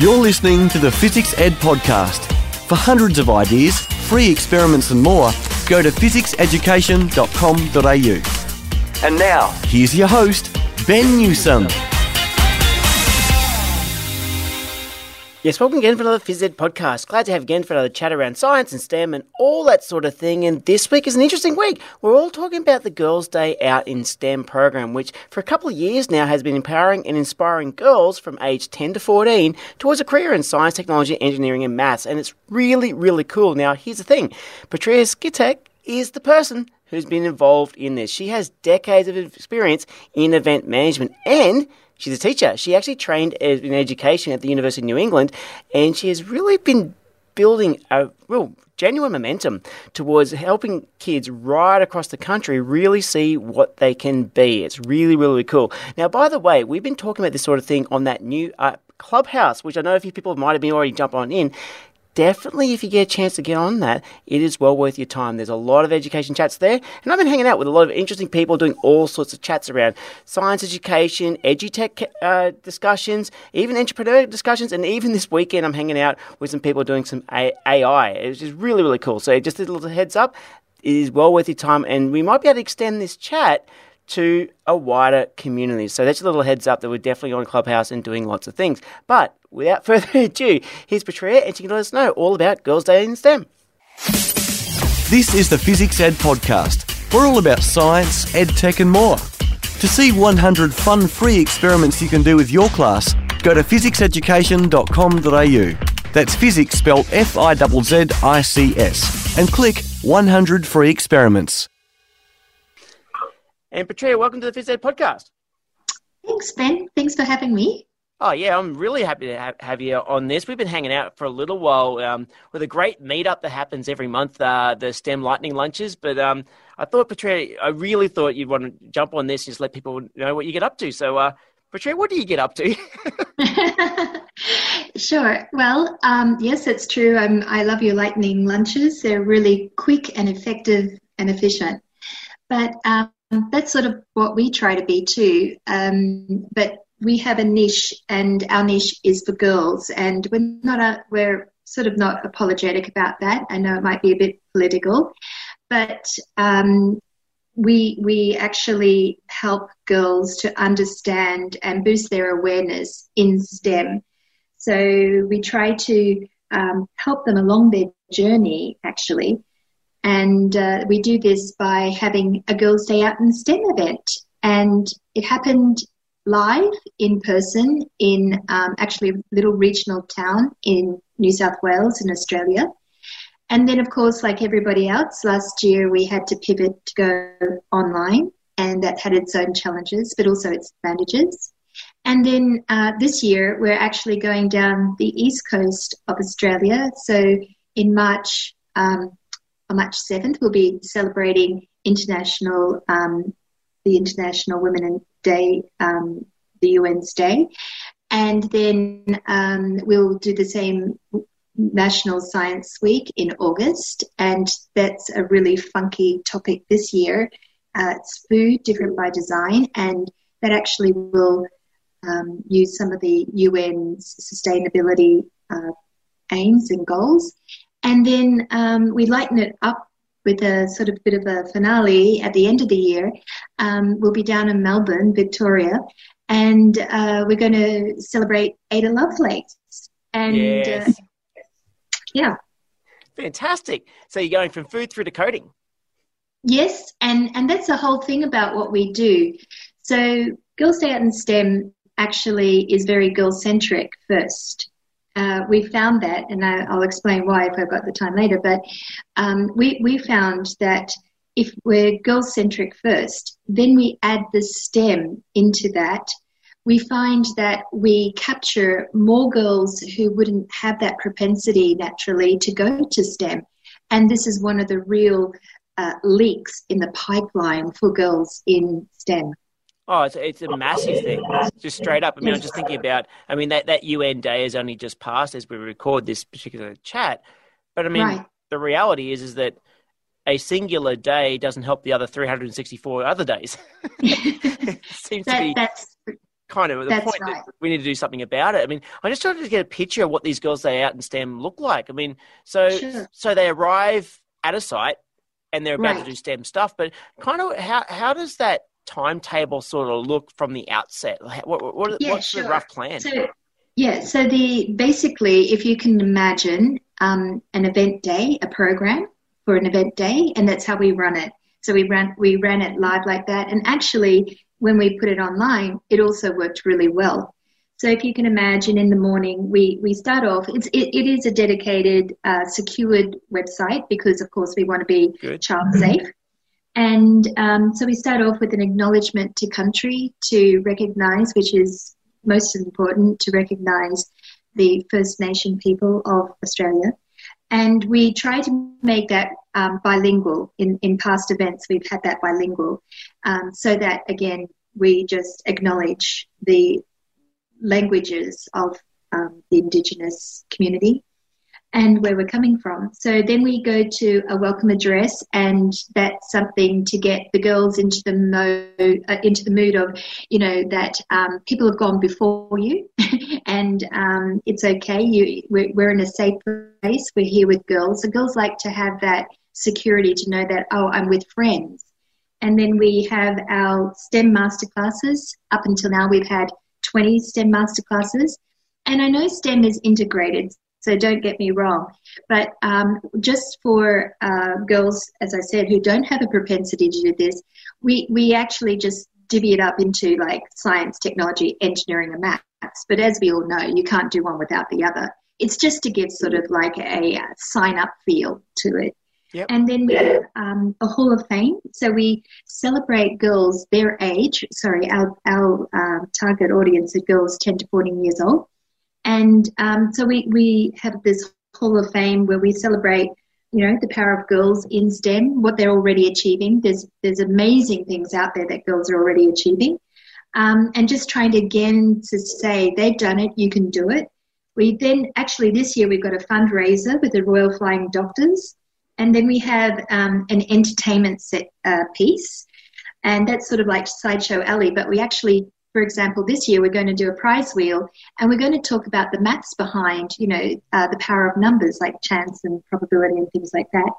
You're listening to the Fizzics Ed Podcast. For hundreds of ideas, free experiments, and more, go to fizzicseducation.com.au. And now, here's your host, Ben Newsome. Yes, welcome again for another PhysEd podcast. Glad to have again for another chat around science and STEM and all that sort of thing. And this week is an interesting week. We're all talking about the Girls' Day Out in STEM program, which for a couple of years now has been empowering and inspiring girls from age 10 to 14 towards a career in science, technology, engineering, and maths. And it's really, really cool. Now, here's the thing Petriea Skitek is the person who's been involved in this. She has decades of experience in event management and She's a teacher. She actually trained in education at the University of New England, and she has really been building a real genuine momentum towards helping kids right across the country really see what they can be. It's really, really cool. Now, by the way, we've been talking about this sort of thing on that new uh, Clubhouse, which I know a few people might have been already jump on in definitely, if you get a chance to get on that, it is well worth your time. There's a lot of education chats there, and I've been hanging out with a lot of interesting people doing all sorts of chats around science education, edutech uh, discussions, even entrepreneur discussions, and even this weekend I'm hanging out with some people doing some AI. It's just really, really cool. So just a little heads up, it is well worth your time, and we might be able to extend this chat to a wider community. So that's a little heads up that we're definitely on Clubhouse and doing lots of things. But without further ado, here's Petriea and she can let us know all about Girls' Day in STEM. This is the Fizzics Ed Podcast. We're all about science, ed tech, and more. To see 100 fun free experiments you can do with your class, go to fizzicseducation.com.au. That's Fizzics spelled F I Z Z I C S. And click 100 free experiments. And Petriea, welcome to the Phys Ed podcast. Thanks, Ben. Thanks for having me. Oh, yeah, I'm really happy to have, have you on this. We've been hanging out for a little while um, with a great meetup that happens every month, uh, the STEM Lightning Lunches. But um, I thought, Petriea, I really thought you'd want to jump on this and just let people know what you get up to. So, uh, Petriea, what do you get up to? sure. Well, um, yes, it's true. I love your lightning lunches. They're really quick and effective and efficient. But um, that's sort of what we try to be too. Um, but we have a niche, and our niche is for girls, and we're not a, we're sort of not apologetic about that. I know it might be a bit political, but um, we we actually help girls to understand and boost their awareness in STEM. So we try to um, help them along their journey, actually, and uh, we do this by having a Girls' Day Out in STEM event. And it happened live in person in um, actually a little regional town in New South Wales in Australia. And then, of course, like everybody else, last year we had to pivot to go online, and that had its own challenges, but also its advantages. And then uh, this year we're actually going down the east coast of Australia. So in March, um, on March 7th, we'll be celebrating international, um, the International Women Day, um, the UN's Day. And then um, we'll do the same National Science Week in August. And that's a really funky topic this year. Uh, it's food, different by design. And that actually will um, use some of the UN's sustainability uh, aims and goals. And then um, we lighten it up with a sort of bit of a finale at the end of the year. Um, we'll be down in Melbourne, Victoria, and uh, we're going to celebrate Ada Lovelace. And yes. uh, yeah. Fantastic. So you're going from food through to coding. Yes, and, and that's the whole thing about what we do. So Girls Day Out in STEM actually is very girl centric first uh, we found that, and I, will explain why if I've got the time later, but um, we, we found that if we're girl centric first, then we add the STEM into that, we find that we capture more girls who wouldn't have that propensity naturally to go to STEM. And this is one of the real uh, leaks in the pipeline for girls in STEM. Oh, it's, it's a massive thing, just straight up. I mean, I'm just thinking about, I mean, that, that UN day has only just passed as we record this particular chat. But I mean, right. the reality is, is that a singular day doesn't help the other 364 other days. Seems that, to be. That's, kind of the point right. that we need to do something about it. I mean, I just trying to get a picture of what these girls day out in STEM look like. I mean, so Sure. so they arrive at a site and they're about Right. to do STEM stuff, but kind of how how does that timetable sort of look from the outset? What, what, Yeah, what's the rough plan? So, yeah, so the basically, if you can imagine um, an event day, a program for an event day, and that's how we run it. So we ran we ran it live like that, and actually, when we put it online, it also worked really well. So if you can imagine, in the morning we we start off. It's it, it is a dedicated, uh, secured website because, of course, we want to be Good. child safe. And um, so we start off with an acknowledgement to country to recognise, which is most important, to recognise the First Nation people of Australia. And we try to make that um, bilingual. In, in past events, we've had that bilingual um, so that, again, we just acknowledge the languages of um, the Indigenous community and where we're coming from. So then we go to a welcome address, and that's something to get the girls into the mode, uh, into the mood of, you know, that um, people have gone before you, and um, it's okay. You, we're, we're in a safe place. We're here with girls. The girls like to have that security to know that oh, I'm with friends. And then we have our STEM masterclasses. Up until now, we've had 20 STEM masterclasses. And I know STEM is integrated, so don't get me wrong. But um, just for uh, girls, as I said, who don't have a propensity to do this, we, we actually just divvy it up into like science, technology, engineering, and maths. But as we all know, you can't do one without the other. It's just to give sort of like a, uh sign up feel to it. Yep. And then we have um, a Hall of Fame. So we celebrate girls their age. Sorry, our, our um, target audience are girls 10 to 14 years old. And um, so we, we have this Hall of Fame where we celebrate, you know, the power of girls in STEM, what they're already achieving. There's, there's amazing things out there that girls are already achieving. Um, and just trying to again to say they've done it, you can do it. We then actually this year we've got a fundraiser with the Royal Flying Doctors, and then we have um, an entertainment set uh, piece, and that's sort of like sideshow alley. But we actually, for example, this year we're going to do a prize wheel, and we're going to talk about the maths behind, you know, uh, the power of numbers like chance and probability and things like that.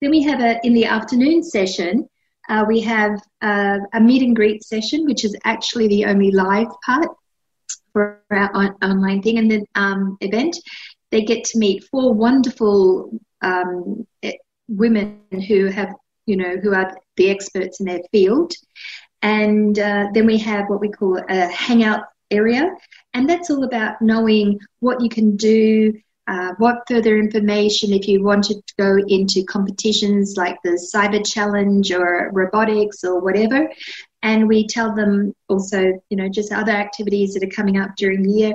Then we have a in the afternoon session. Uh, we have uh, a meet and greet session, which is actually the only live part for our on- online thing. And the um, event, they get to meet four wonderful um, eh, women who have, you know, who are the experts in their field. And uh, then we have what we call a hangout area, and that's all about knowing what you can do. Uh, what further information if you wanted to go into competitions like the cyber challenge or robotics or whatever. And we tell them also you know just other activities that are coming up during the year.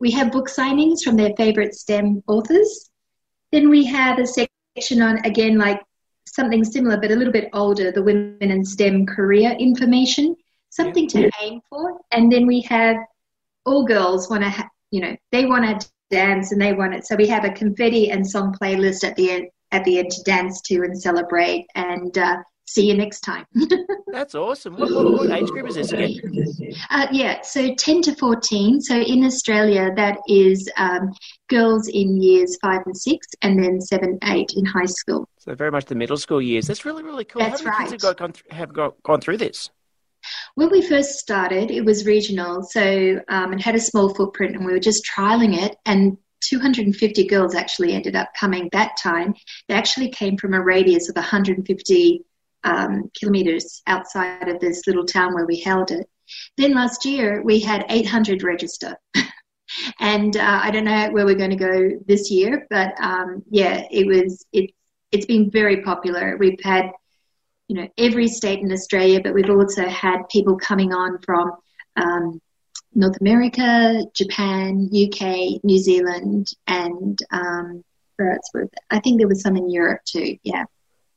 We have book signings from their favorite stem authors. Then we have a section on again like something similar but a little bit older the women in stem career information something to aim for and then we have all girls want to ha- you know they want to dance and they want it so we have a confetti and song playlist at the end at the end to dance to and celebrate and uh, see you next time That's awesome. What, what, what age group is this again? Uh, yeah, so 10 to 14. So in Australia, that is um, girls in years five and six, and then seven, eight in high school. So very much the middle school years. That's really really cool. That's How many kids have, got, gone, th- have got, gone through this? When we first started, it was regional, so um, it had a small footprint, and we were just trialing it. And 250 girls actually ended up coming that time. They actually came from a radius of 150 um, kilometres outside of this little town where we held it. Then last year we had 800 register. and uh, I don't know where we're going to go this year, but um, yeah, it was it. It's been very popular. We've had you know every state in Australia, but we've also had people coming on from um, North America, Japan, UK, New Zealand, and um, where else was? I think there was some in Europe too. Yeah.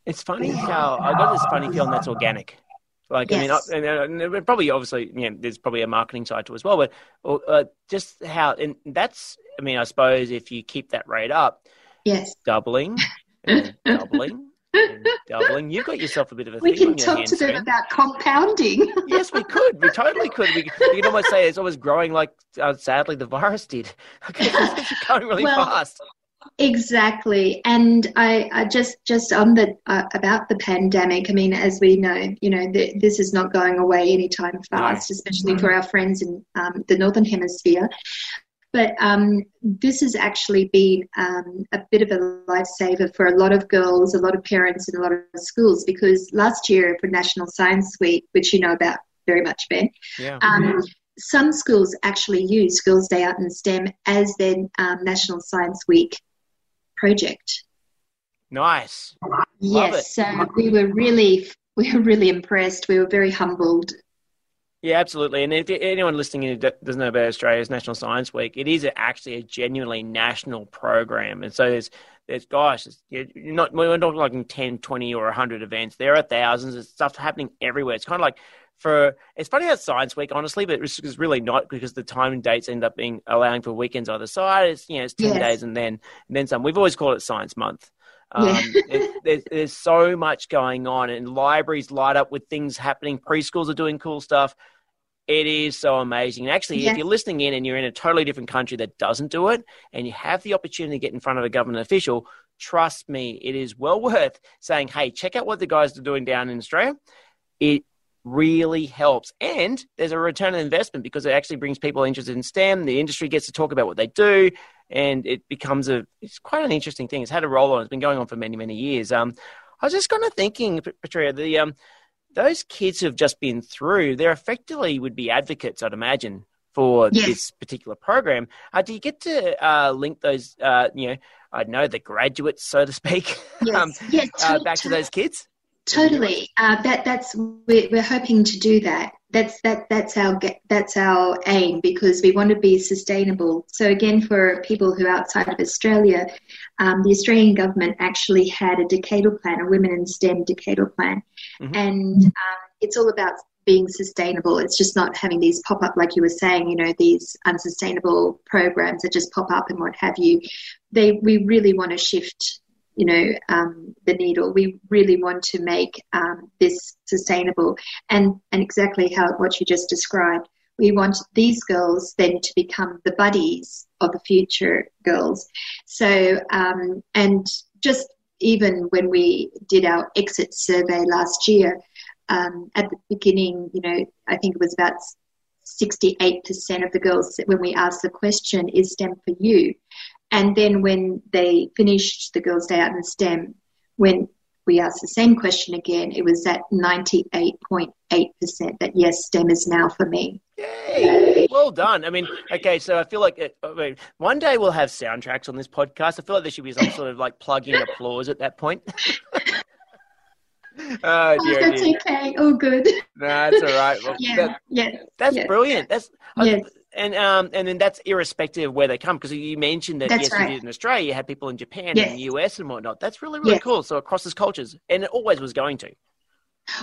It's funny how I got this funny feeling that's organic. Like Yes. I mean, I- and, uh, probably obviously, you know, there's probably a marketing side to it as well. But uh, just how, and that's, I mean, I suppose if you keep that rate up, Yes. doubling, and doubling, and doubling. You've got yourself a bit of a we thing can on your talk to them friend. about compounding. Yes, we could. We totally could. We, we can almost say it's almost growing like, uh, sadly, the virus did. Okay, it's going really Well, fast. Exactly, and I, I just just on the uh, about the pandemic. I mean, as we know, you know, th- this is not going away anytime fast, especially for our friends in um, the northern hemisphere. But um, this has actually been um, a bit of a lifesaver for a lot of girls, a lot of parents, and a lot of schools. Because last year for National Science Week, which you know about very much, Ben, Yeah. um, some schools actually use Girls' Day Out in STEM as their um, National Science Week project. Nice. Yes, so we were really we were really impressed. We were very humbled. Yeah, absolutely. And if anyone listening who doesn't know about Australia's National Science Week, it is actually a genuinely national program. And so there's, there's gosh, it's, you're not, we're not talking 10, 20, or 100 events. There are thousands. There's stuff happening everywhere. It's kind of like for, it's funny about Science Week, honestly, but it's, it's really not because the time and dates end up being allowing for weekends either side. It's, you know, it's 10 Yes. days and then, and then some. We've always called it Science Month. Um, Yeah. it, there's, there's so much going on, and libraries light up with things happening. Preschools are doing cool stuff. It is so amazing. And actually, Yeah. if you're listening in and you're in a totally different country that doesn't do it, and you have the opportunity to get in front of a government official, trust me, it is well worth saying, "Hey, check out what the guys are doing down in Australia." It really helps, and there's a return on investment because it actually brings people interested in STEM. The industry gets to talk about what they do, and it becomes a it's quite an interesting thing. It's had a roll on. It's been going on for many many years. Um, I was just kind of thinking, Petriea, the um, those kids who've just been through, they're effectively would be advocates, I'd imagine, for Yes. this particular program. Uh, do you get to uh, link those, uh, you know, I know the graduates, so to speak, Yes, um, yes, uh, back to those kids? Totally. Uh, that that's we're, we're hoping to do that. That's that that's our that's our aim because we want to be sustainable. So again, for people who are outside of Australia, um, the Australian government actually had a decadal plan, a Women in STEM decadal plan, Mhm. and um, it's all about being sustainable. It's just not having these pop up, like you were saying, you know, these unsustainable programs that just pop up and what have you. They we really want to shift you know, um, the needle. We really want to make um, this sustainable, and and exactly how what you just described. We want these girls then to become the buddies of the future girls. So, um, and just even when we did our exit survey last year, um, at the beginning, you know, I think it was about 68% of the girls when we asked the question, is STEM for you? And then when they finished the Girls' Day Out in STEM, when we asked the same question again, it was at 98.8% that yes, STEM is now for me. Yay! Well done. I mean, okay, so I feel like it, I mean, one day we'll have soundtracks on this podcast. I feel like there should be some sort of like plug-in applause at that point. oh Oh, dear, oh, that's dear. okay. Oh, good. No, that's all right. Well, Yeah, that- yeah. That's Yeah. brilliant. That's Yes. And um and then that's irrespective of where they come because you mentioned that That's yes, you right. did in Australia, you had people in Japan Yes. and the US and whatnot. That's really really Yes. cool. So it crosses cultures, and it always was going to.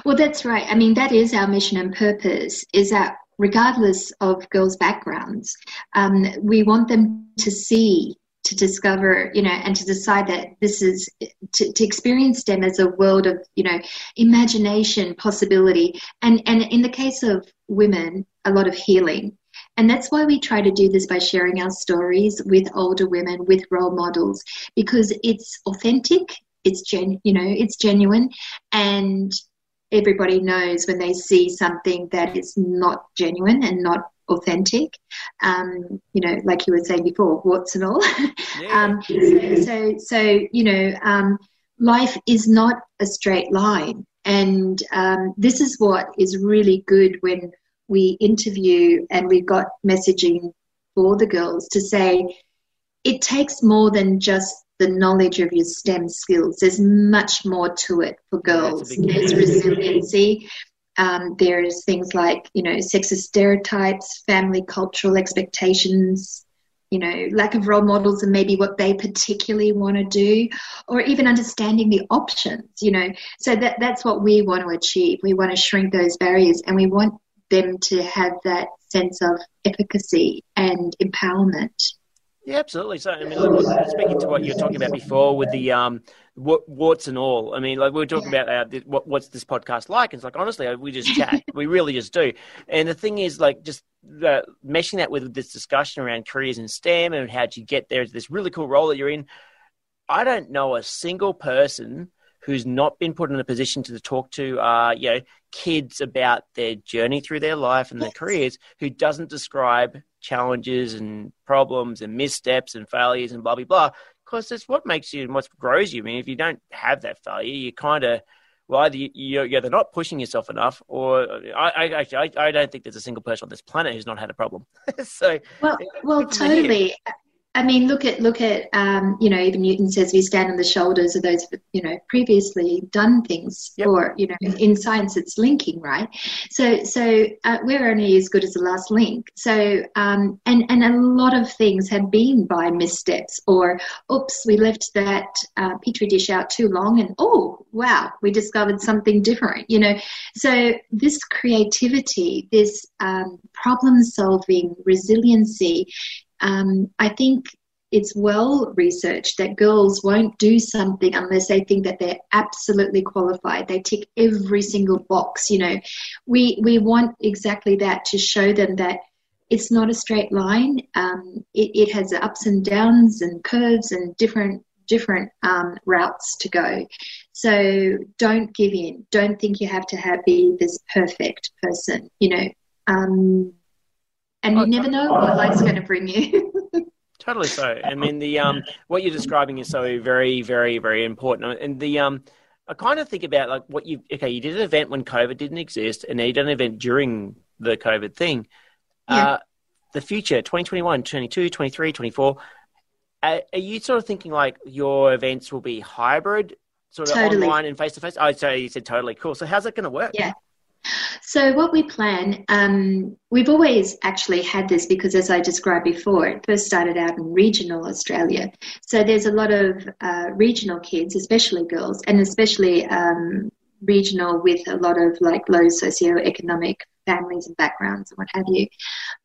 Well, that's right. I mean, that is our mission and purpose is that regardless of girls' backgrounds, um, we want them to see, to discover, you know, and to decide that this is, to, to experience STEM as a world of, you know, imagination, possibility. And, and in the case of women, a lot of healing. And that's why we try to do this by sharing our stories with older women, with role models, because it's authentic, it's gen, you know, it's genuine, and everybody knows when they see something that is not genuine and not authentic. Um, you know, like you were saying before, warts and all. Yeah. um, so, so, so, you know, um, life is not a straight line. And um, this is what is really good when we interview and we've got messaging for the girls to say it takes more than just the knowledge of your STEM skills. There's much more to it for Yeah, that's a girls. There's resiliency. Um, there's things like, you know, sexist stereotypes, family cultural expectations, you know, lack of role models and maybe what they particularly want to do, or even understanding the options, you know. So that that's what we want to achieve. We want to shrink those barriers and we want them to have that sense of efficacy and empowerment. Yeah, absolutely. So, I mean, like, speaking to what you were talking about before with the um, warts and all. I mean, like we were talking about uh, what, what's this podcast like? And it's like honestly, we just chat. we really just do. And the thing is, like, just uh, meshing that with this discussion around careers in STEM and how you get there, this really cool role that you're in. I don't know a single person who's not been put in a position to talk to, uh, you know, kids about their journey through their life and their careers, who doesn't describe challenges and problems and missteps and failures and blah blah blah. Because it's what makes you and what grows you. I mean, if you don't have that failure, you kind of well, either you're, you're not pushing yourself enough, or I, I actually I, I, don't think there's a single person on this planet who's not had a problem. so well, well, totally. I mean, look at look at um, you know even Newton says we stand on the shoulders of those you know previously done things, yep. or you know in science it's linking, right? So so uh, we're only as good as the last link. So um, and and a lot of things have been by missteps, or oops, we left that uh, petri dish out too long, and oh wow, we discovered something different. You know, so this creativity, this um, problem solving, resiliency um, I think it's well researched that girls won't do something unless they think that they're absolutely qualified. They tick every single box. You know, we we want exactly that to show them that it's not a straight line. Um, it, it, has ups and downs and curves and different different um, routes to go. So don't give in. Don't think you have to have be this perfect person. You know. Um, and you never know what life's going to bring you. totally so. I mean, the um, what you're describing is so very, very, very important. And the um, I kind of think about like what you okay, you did an event when COVID didn't exist, and then you did an event during the COVID thing. Yeah. Uh, the future, 2021, 22, 23, 24. Uh, are you sort of thinking like your events will be hybrid, sort of totally. online and face to face? Oh, so you said totally cool. So how's that going to work? Yeah. So, what we plan, um, we've always actually had this because, as I described before, it first started out in regional Australia. So, there's a lot of uh, regional kids, especially girls, and especially um, regional with a lot of like low socioeconomic families and backgrounds and what have you.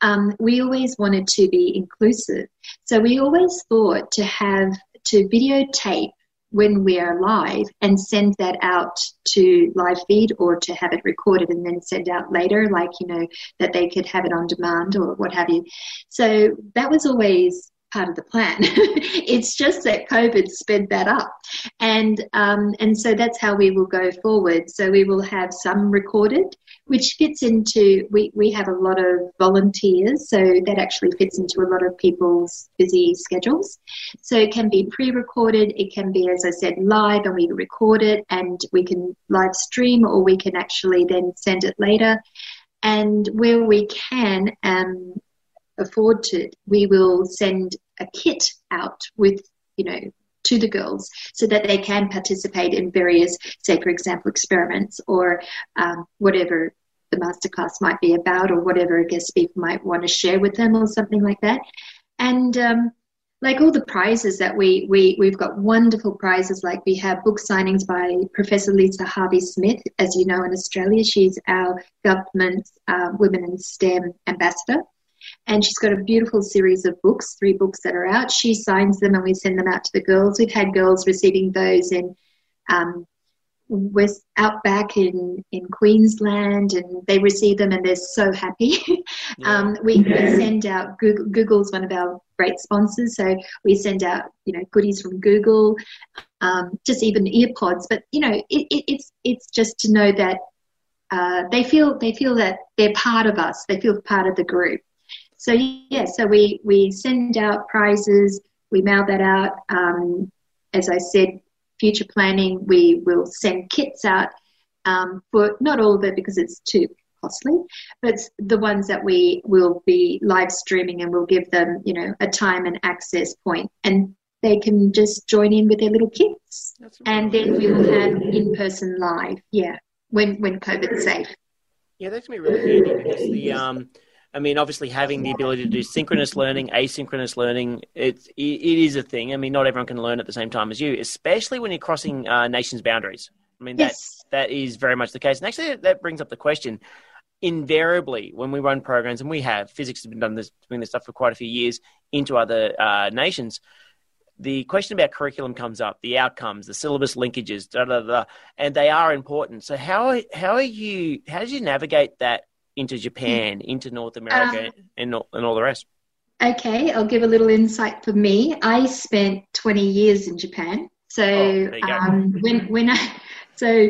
Um, we always wanted to be inclusive. So, we always thought to have to videotape when we are live and send that out to live feed or to have it recorded and then send out later, like, you know, that they could have it on demand or what have you. So that was always part of the plan. it's just that COVID sped that up, and um, and so that's how we will go forward. So we will have some recorded, which fits into we we have a lot of volunteers, so that actually fits into a lot of people's busy schedules. So it can be pre-recorded, it can be, as I said, live, and we record it, and we can live stream, or we can actually then send it later. And where we can, um, afford to, we will send a kit out with, you know, to the girls so that they can participate in various, say, for example, experiments or um, whatever the masterclass might be about or whatever a guest speaker might want to share with them or something like that. And um, like all the prizes that we, we, we've got wonderful prizes, like we have book signings by Professor Lisa Harvey Smith, as you know, in Australia. She's our government uh, Women in STEM ambassador and she's got a beautiful series of books, three books that are out. She signs them and we send them out to the girls. We've had girls receiving those in um, West Outback in, in Queensland, and they receive them and they're so happy. Um, we, we, send out Google, Google's one of our great sponsors, so we send out you know goodies from Google, um, just even earpods. But you know, it, it, it's it's just to know that uh, they feel they feel that they're part of us. They feel part of the group. So yeah, so we we send out prizes, we mail that out. Um, as I said, future planning, we will send kits out um, for not all of it because it's too costly, but the ones that we will be live streaming and we'll give them, you know, a time and access point, and they can just join in with their little kits, and then we will have in person live, yeah, when when COVID's safe. Yeah, that's gonna be really handy because the um I mean, obviously, having the ability to do synchronous learning, asynchronous learning, it's, it, it is a thing. I mean, not everyone can learn at the same time as you, especially when you're crossing uh, nations' boundaries. I mean, yes. that, that is very much the case. And actually, that brings up the question invariably when we run programs, and we have Fizzics has been done this doing this stuff for quite a few years into other uh, nations. The question about curriculum comes up, the outcomes, the syllabus linkages, da, da, da, and they are important. So how how are you? How did you navigate that into Japan, into North America, um, and, and all the rest? Okay, I'll give a little insight for me. I spent 20 years in Japan. So oh, um, when when I so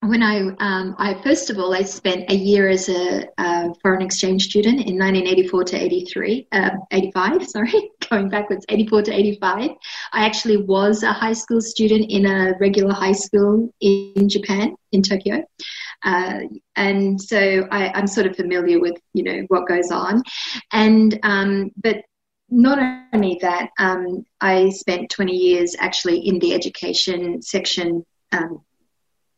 when I, um, I first of all, I spent a year as a, a foreign exchange student in 1984 to 83, uh, 85, sorry, going backwards, 84 to 85. I actually was a high school student in a regular high school in Japan, in Tokyo. Uh, and so I, am sort of familiar with, you know, what goes on. And, um, but not only that, um, I spent 20 years actually in the education section um,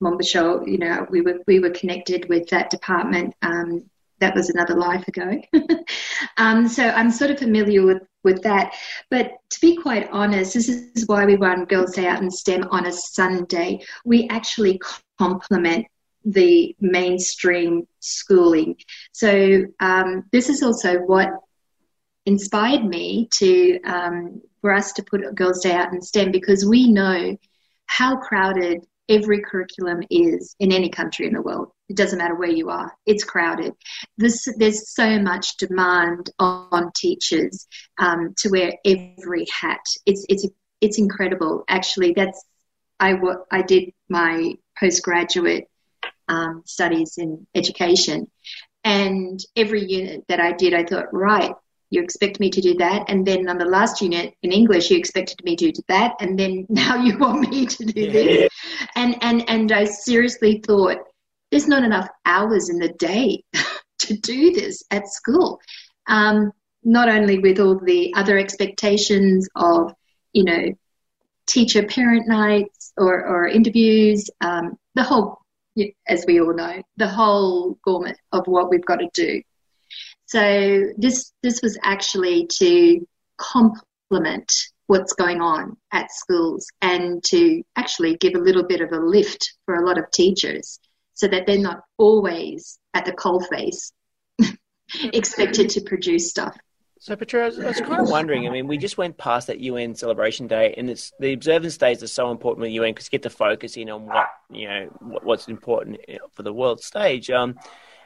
you know, we were we were connected with that department. Um, that was another life ago. um, so I'm sort of familiar with, with that. But to be quite honest, this is why we run Girls Day Out in STEM on a Sunday. We actually complement the mainstream schooling. So um, this is also what inspired me to um, for us to put a Girls Day Out in STEM because we know how crowded every curriculum is in any country in the world. It doesn't matter where you are. It's crowded. This, there's so much demand on teachers um, to wear every hat. It's it's it's incredible. Actually, that's I I did my postgraduate um, studies in education, and every unit that I did, I thought, right, you expect me to do that. And then on the last unit in english you expected me to do that. And then now you want me to do this. And and and i seriously thought there's not enough hours in the day to do this at school. Um, not only with all the other expectations of you know teacher parent nights or, or interviews um, the whole as we all know the whole gamut of what we've got to do so this this was actually to complement what's going on at schools and to actually give a little bit of a lift for a lot of teachers so that they're not always at the coalface expected to produce stuff. So, Petriea, I was, I was, kind of wondering. I mean, we just went past that UN celebration day, and it's the observance days are so important with the UN because you get to focus in on what you know what's important for the world stage. Um,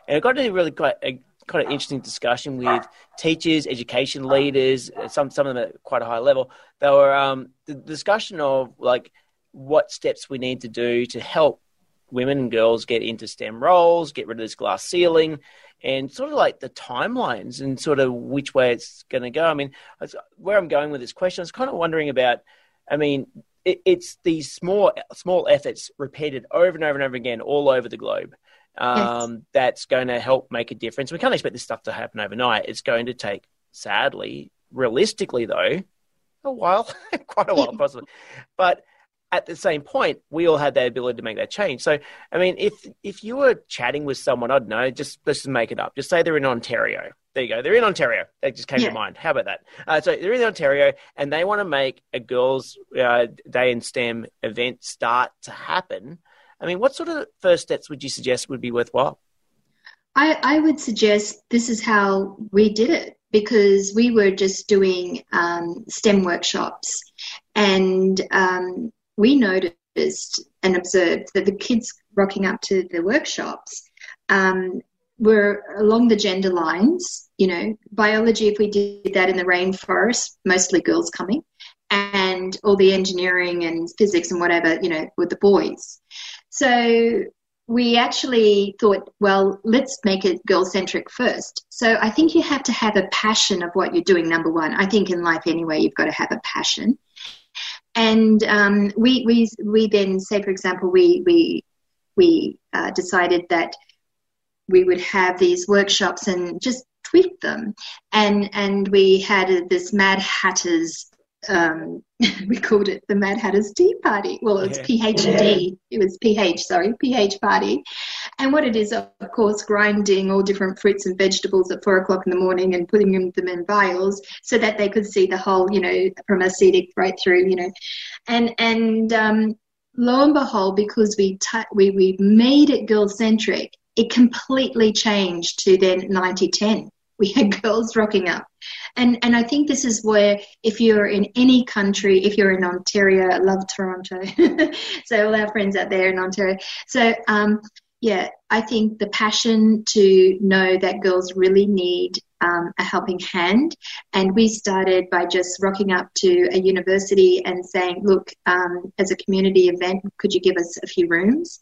and it got to really quite a kind of interesting discussion with teachers, education leaders, some some of them at quite a high level. They were um, the discussion of like what steps we need to do to help women and girls get into STEM roles, get rid of this glass ceiling, and sort of like the timelines and sort of which way it's going to go. I mean, where I'm going with this question, I was kind of wondering about. I mean, it, it's these small small efforts repeated over and over and over again all over the globe um, yes. that's going to help make a difference. We can't expect this stuff to happen overnight. It's going to take, sadly, realistically though, a while, quite a while possibly. But at the same point, we all had that ability to make that change. So, I mean, if if you were chatting with someone, I don't know, just let's just make it up. Just say they're in Ontario. There you go. They're in Ontario. That just came yeah. to mind. How about that? Uh, so they're in Ontario, and they want to make a girls' uh, day in STEM event start to happen. I mean, what sort of first steps would you suggest would be worthwhile? I, I would suggest this is how we did it because we were just doing um, STEM workshops and um, we noticed and observed that the kids rocking up to the workshops um, were along the gender lines. You know, biology, if we did that in the rainforest, mostly girls coming, and all the engineering and physics and whatever, you know, with the boys. So we actually thought, well, let's make it girl centric first. So I think you have to have a passion of what you're doing, number one. I think in life anyway, you've got to have a passion. And um, we, we, we then say, for example, we, we, we uh, decided that we would have these workshops and just tweak them. And, and we had this Mad Hatters um, we called it the Mad Hatter's Tea Party. Well, it's yeah. PhD. It was PH, sorry, PH party. And what it is, of course, grinding all different fruits and vegetables at four o'clock in the morning and putting them in vials so that they could see the whole, you know, from acetic right through, you know. And and um, lo and behold, because we t- we we made it girl centric, it completely changed to then 90 10. We had girls rocking up. And, and I think this is where, if you're in any country, if you're in Ontario, I love Toronto, so all our friends out there in Ontario. So, um, yeah, I think the passion to know that girls really need um, a helping hand. And we started by just rocking up to a university and saying, look, um, as a community event, could you give us a few rooms?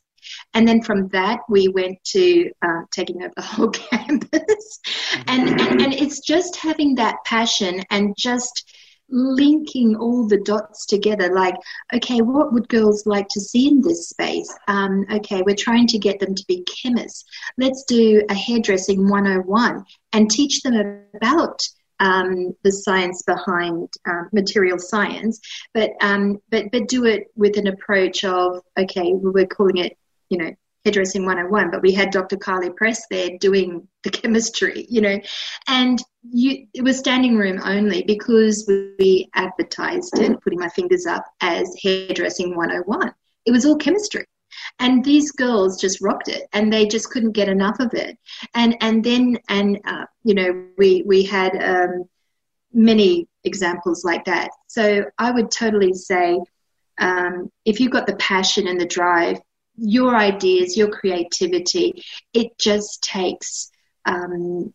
And then from that, we went to uh, taking over the whole campus. and, and, and it's just having that passion and just linking all the dots together like okay what would girls like to see in this space? Um, okay we're trying to get them to be chemists. Let's do a hairdressing 101 and teach them about um, the science behind um, material science but um, but but do it with an approach of okay we're calling it you know, hairdressing 101, but we had Dr. Carly Press there doing the chemistry, you know, and you, it was standing room only because we advertised it, putting my fingers up, as hairdressing 101. It was all chemistry. And these girls just rocked it, and they just couldn't get enough of it. And and then and uh, you know we we had um, many examples like that. So I would totally say um, if you've got the passion and the drive your ideas, your creativity. It just takes um,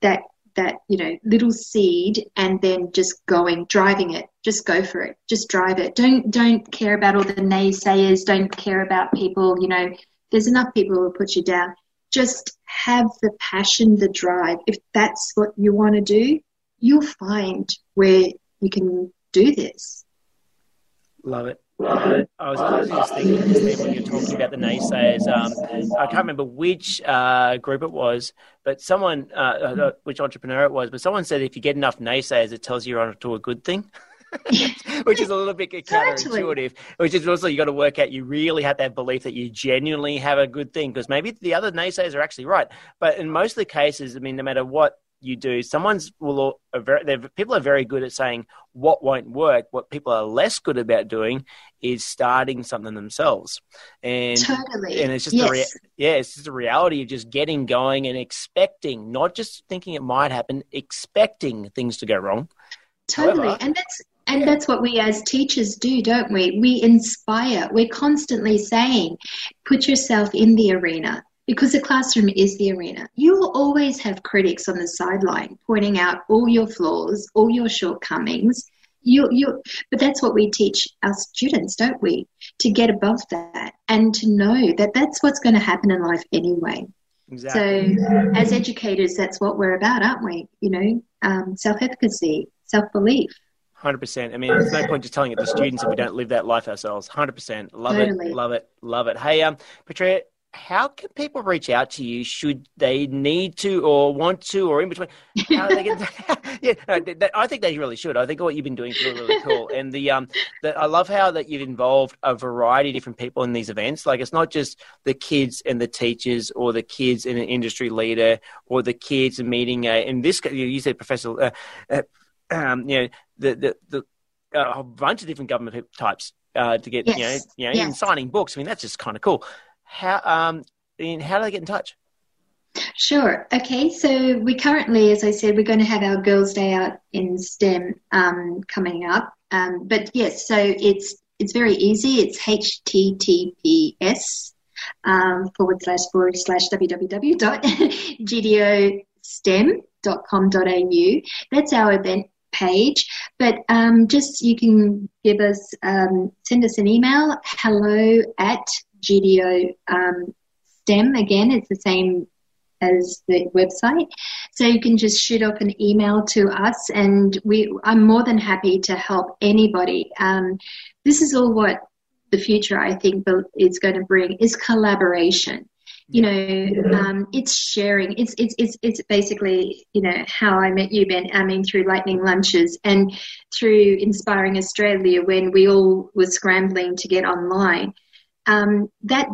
that that you know little seed and then just going driving it. Just go for it. Just drive it. Don't don't care about all the naysayers. Don't care about people you know. There's enough people who will put you down. Just have the passion the drive. If that's what you want to do you'll find where you can do this. Love it I was just thinking when you're talking about the naysayers. Um, I can't remember which uh, group it was, but someone, uh, which entrepreneur it was, but someone said if you get enough naysayers, it tells you you're on to a good thing. which is a little bit counterintuitive. Which is also you got to work out. You really have to have belief that you genuinely have a good thing because maybe the other naysayers are actually right. But in most of the cases, I mean, no matter what you do. Someone's will very, people are very good at saying what won't work. What people are less good about doing is starting something themselves. And totally, and it's just yes. rea- yeah, it's just the reality of just getting going and expecting, not just thinking it might happen, expecting things to go wrong. Totally, However, and that's and that's what we as teachers do, don't we? We inspire. We're constantly saying, put yourself in the arena because the classroom is the arena. You will always have critics on the sideline pointing out all your flaws, all your shortcomings. You, you, but that's what we teach our students, don't we? To get above that and to know that that's what's going to happen in life anyway. Exactly. So, as educators, that's what we're about, aren't we? You know, um, self efficacy, self belief. Hundred percent. I mean, there's no point just telling it to students if we don't live that life ourselves. Hundred percent. Love totally. it. Love it. Love it. Hey, um, Petriea, how can people reach out to you should they need to or want to or in between how they get yeah no, i think they really should i think what you've been doing is really, really cool and the um the, i love how that you've involved a variety of different people in these events like it's not just the kids and the teachers or the kids and an industry leader or the kids meeting a in this you said professor uh, uh, um, you know the the, the uh, a bunch of different government types uh, to get yes. you know, you know yes. even signing books. I mean, that's just kind of cool how um how do they get in touch? Sure. Okay. So we currently, as I said, we're going to have our Girls' Day out in STEM um, coming up. Um, but yes, so it's it's very easy. It's https um, forward slash forward slash www.gdostem.com.au. That's our event page. But um, just you can give us um, send us an email hello at GDO um, STEM. Again, it's the same as the website. So you can just shoot up an email to us, and we. I'm more than happy to help anybody. Um, this is all what the future, I think, is going to bring is collaboration. You know, um, it's sharing. It's it's it's it's basically you know how I met you, Ben. I mean, through lightning lunches and through inspiring Australia when we all were scrambling to get online um, that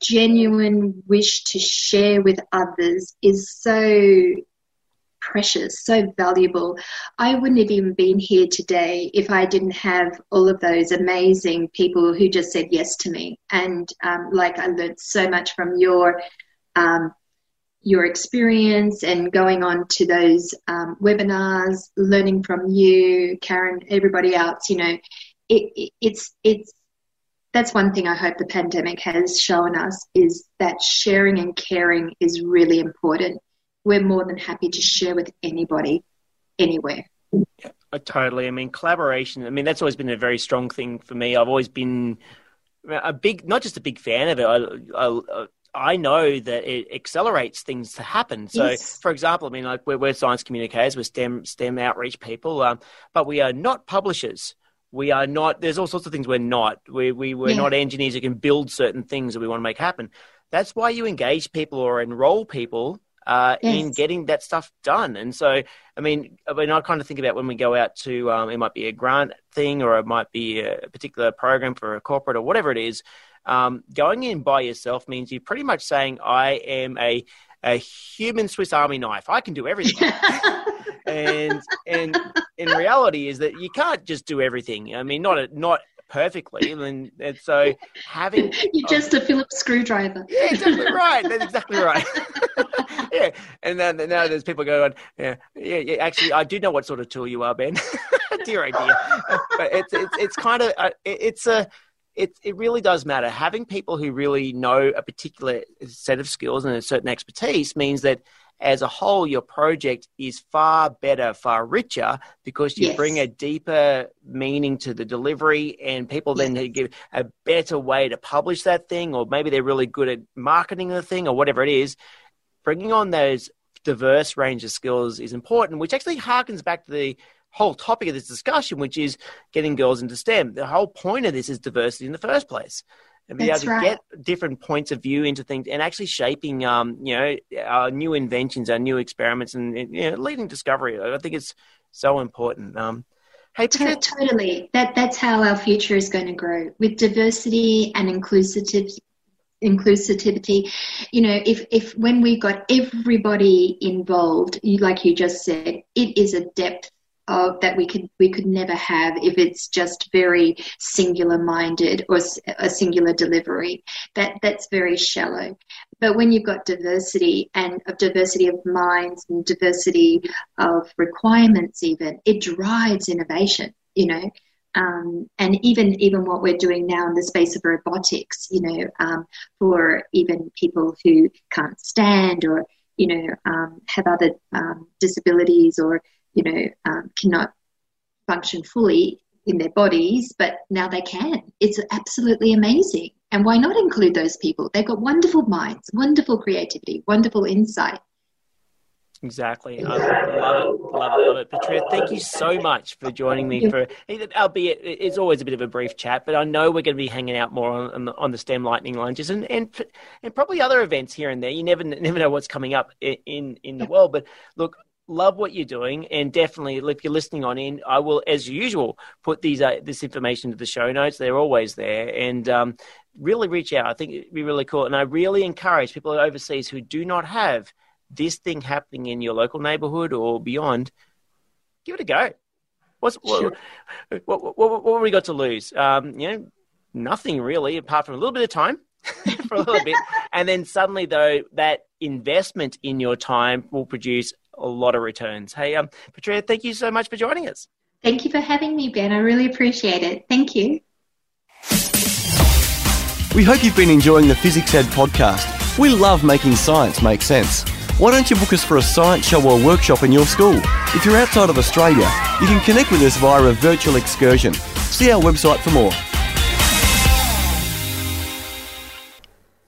genuine wish to share with others is so precious, so valuable. I wouldn't have even been here today if I didn't have all of those amazing people who just said yes to me. And um, like I learned so much from your um, your experience and going on to those um, webinars, learning from you, Karen, everybody else. You know, it, it, it's it's that's one thing I hope the pandemic has shown us is that sharing and caring is really important. We're more than happy to share with anybody, anywhere. Yeah, totally. I mean, collaboration. I mean, that's always been a very strong thing for me. I've always been a big, not just a big fan of it. I, I, I know that it accelerates things to happen. So, yes. for example, I mean, like we're, we're, science communicators, we're STEM STEM outreach people, um, but we are not publishers. We are not. There's all sorts of things we're not. We we we're yeah. not engineers who can build certain things that we want to make happen. That's why you engage people or enroll people uh, yes. in getting that stuff done. And so, I mean, I mean, I kind of think about when we go out to, um, it might be a grant thing or it might be a particular program for a corporate or whatever it is. Um, going in by yourself means you're pretty much saying, I am a, a human Swiss Army knife. I can do everything. and and in reality is that you can't just do everything. I mean, not a, not perfectly, and, and so having you're just a Phillips screwdriver. Yeah, exactly right. That's exactly right. yeah, and then now there's people going, yeah, yeah, yeah. Actually, I do know what sort of tool you are, Ben. Dear idea, but it's it's it's kind of uh, it's a it, it really does matter. Having people who really know a particular set of skills and a certain expertise means that as a whole, your project is far better, far richer because you yes. bring a deeper meaning to the delivery, and people yes. then give a better way to publish that thing, or maybe they're really good at marketing the thing, or whatever it is. Bringing on those diverse range of skills is important, which actually harkens back to the whole topic of this discussion, which is getting girls into STEM. The whole point of this is diversity in the first place and be That's able to right. get different points of view into things and actually shaping, um, you know, our new inventions, our new experiments, and you know, leading discovery. I think it's so important. Um, hey, totally. That that's how our future is going to grow with diversity and inclusivity. Inclusivity, you know, if if when we got everybody involved, you, like you just said, it is a depth of that we could we could never have if it's just very singular minded or a singular delivery. That that's very shallow. But when you've got diversity and of diversity of minds and diversity of requirements even it drives innovation you know? Um, and even even what we're doing now in the space of robotics you know um, for even people who can't stand or you know um, have other um, disabilities or you know, um, cannot function fully in their bodies, but now they can. It's absolutely amazing. And why not include those people? They've got wonderful minds, wonderful creativity, wonderful insight. Exactly. I love it, love it, love it. Petriea, thank you so much for joining me for, albeit it's always a bit of a brief chat, but I know we're going to be hanging out more on, on, the, on the STEM lightning lunches and, and, and probably other events here and there. You never, never know what's coming up in, in the world, but look, love what you're doing, and definitely, if you're listening on in, I will, as usual, put these uh, this information to the show notes. They're always there, and um, really reach out. I think it'd be really cool, and I really encourage people overseas who do not have this thing happening in your local neighborhood or beyond. Give it a go. What's sure. what, what, what, what, we got to lose? Um, you know, nothing really, apart from a little bit of time. for a little bit, and then suddenly, though, that investment in your time will produce a lot of returns. Hey, um, Petriea, thank you so much for joining us. Thank you for having me, Ben. I really appreciate it. Thank you. We hope you've been enjoying the Fizzics Ed podcast. We love making science make sense. Why don't you book us for a science show or workshop in your school? If you're outside of Australia, you can connect with us via a virtual excursion. See our website for more.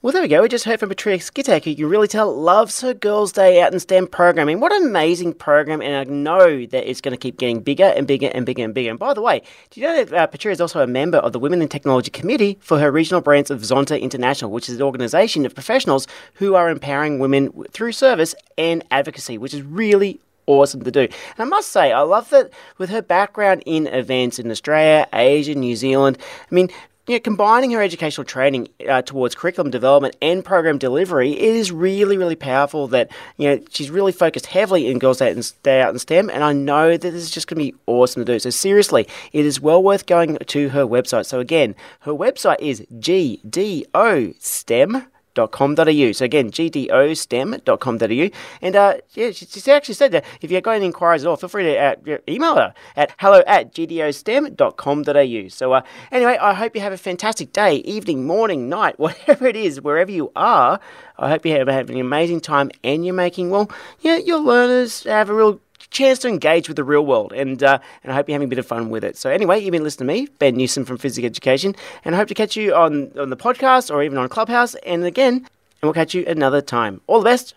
Well, there we go. We just heard from Petriea Skitek, who you can really tell loves her Girls' Day Out in STEM programming. What an amazing program, and I know that it's going to keep getting bigger and bigger and bigger and bigger. And by the way, do you know that uh, Petriea is also a member of the Women in Technology Committee for her regional branch of Zonta International, which is an organisation of professionals who are empowering women through service and advocacy, which is really awesome to do. And I must say, I love that with her background in events in Australia, Asia, New Zealand. I mean, you know, combining her educational training uh, towards curriculum development and program delivery, it is really, really powerful that, you know, she's really focused heavily in Girls Day, Day Out in STEM, and I know that this is just going to be awesome to do. So seriously, it is well worth going to her website. So again, her website is gdostem.com gdostem.com.au. So again, gdostem.com.au. And uh, yeah, she, she actually said that if you've got any inquiries at all, feel free to uh, email her at hello at gdostem.com.au. So uh, anyway, I hope you have a fantastic day, evening, morning, night, whatever it is, wherever you are. I hope you have, having an amazing time and you're making, well, yeah, your learners have a real chance to engage with the real world, and uh, and I hope you're having a bit of fun with it. So anyway, you've been listening to me, Ben Newsome from Fizzics Education, and I hope to catch you on on the podcast or even on Clubhouse. And again, and we'll catch you another time. All the best.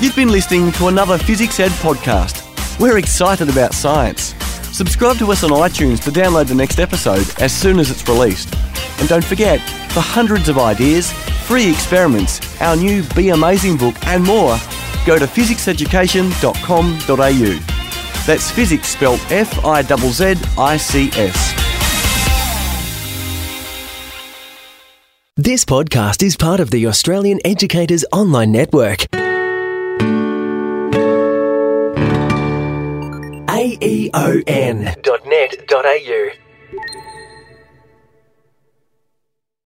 You've been listening to another Fizzics Ed podcast. We're excited about science. Subscribe to us on iTunes to download the next episode as soon as it's released. And don't forget, for hundreds of ideas, free experiments, our new Be Amazing book, and more, go to fizzicseducation.com.au. That's Fizzics spelled F I Z Z I C S. This podcast is part of the Australian Educators Online Network. aeon.net.au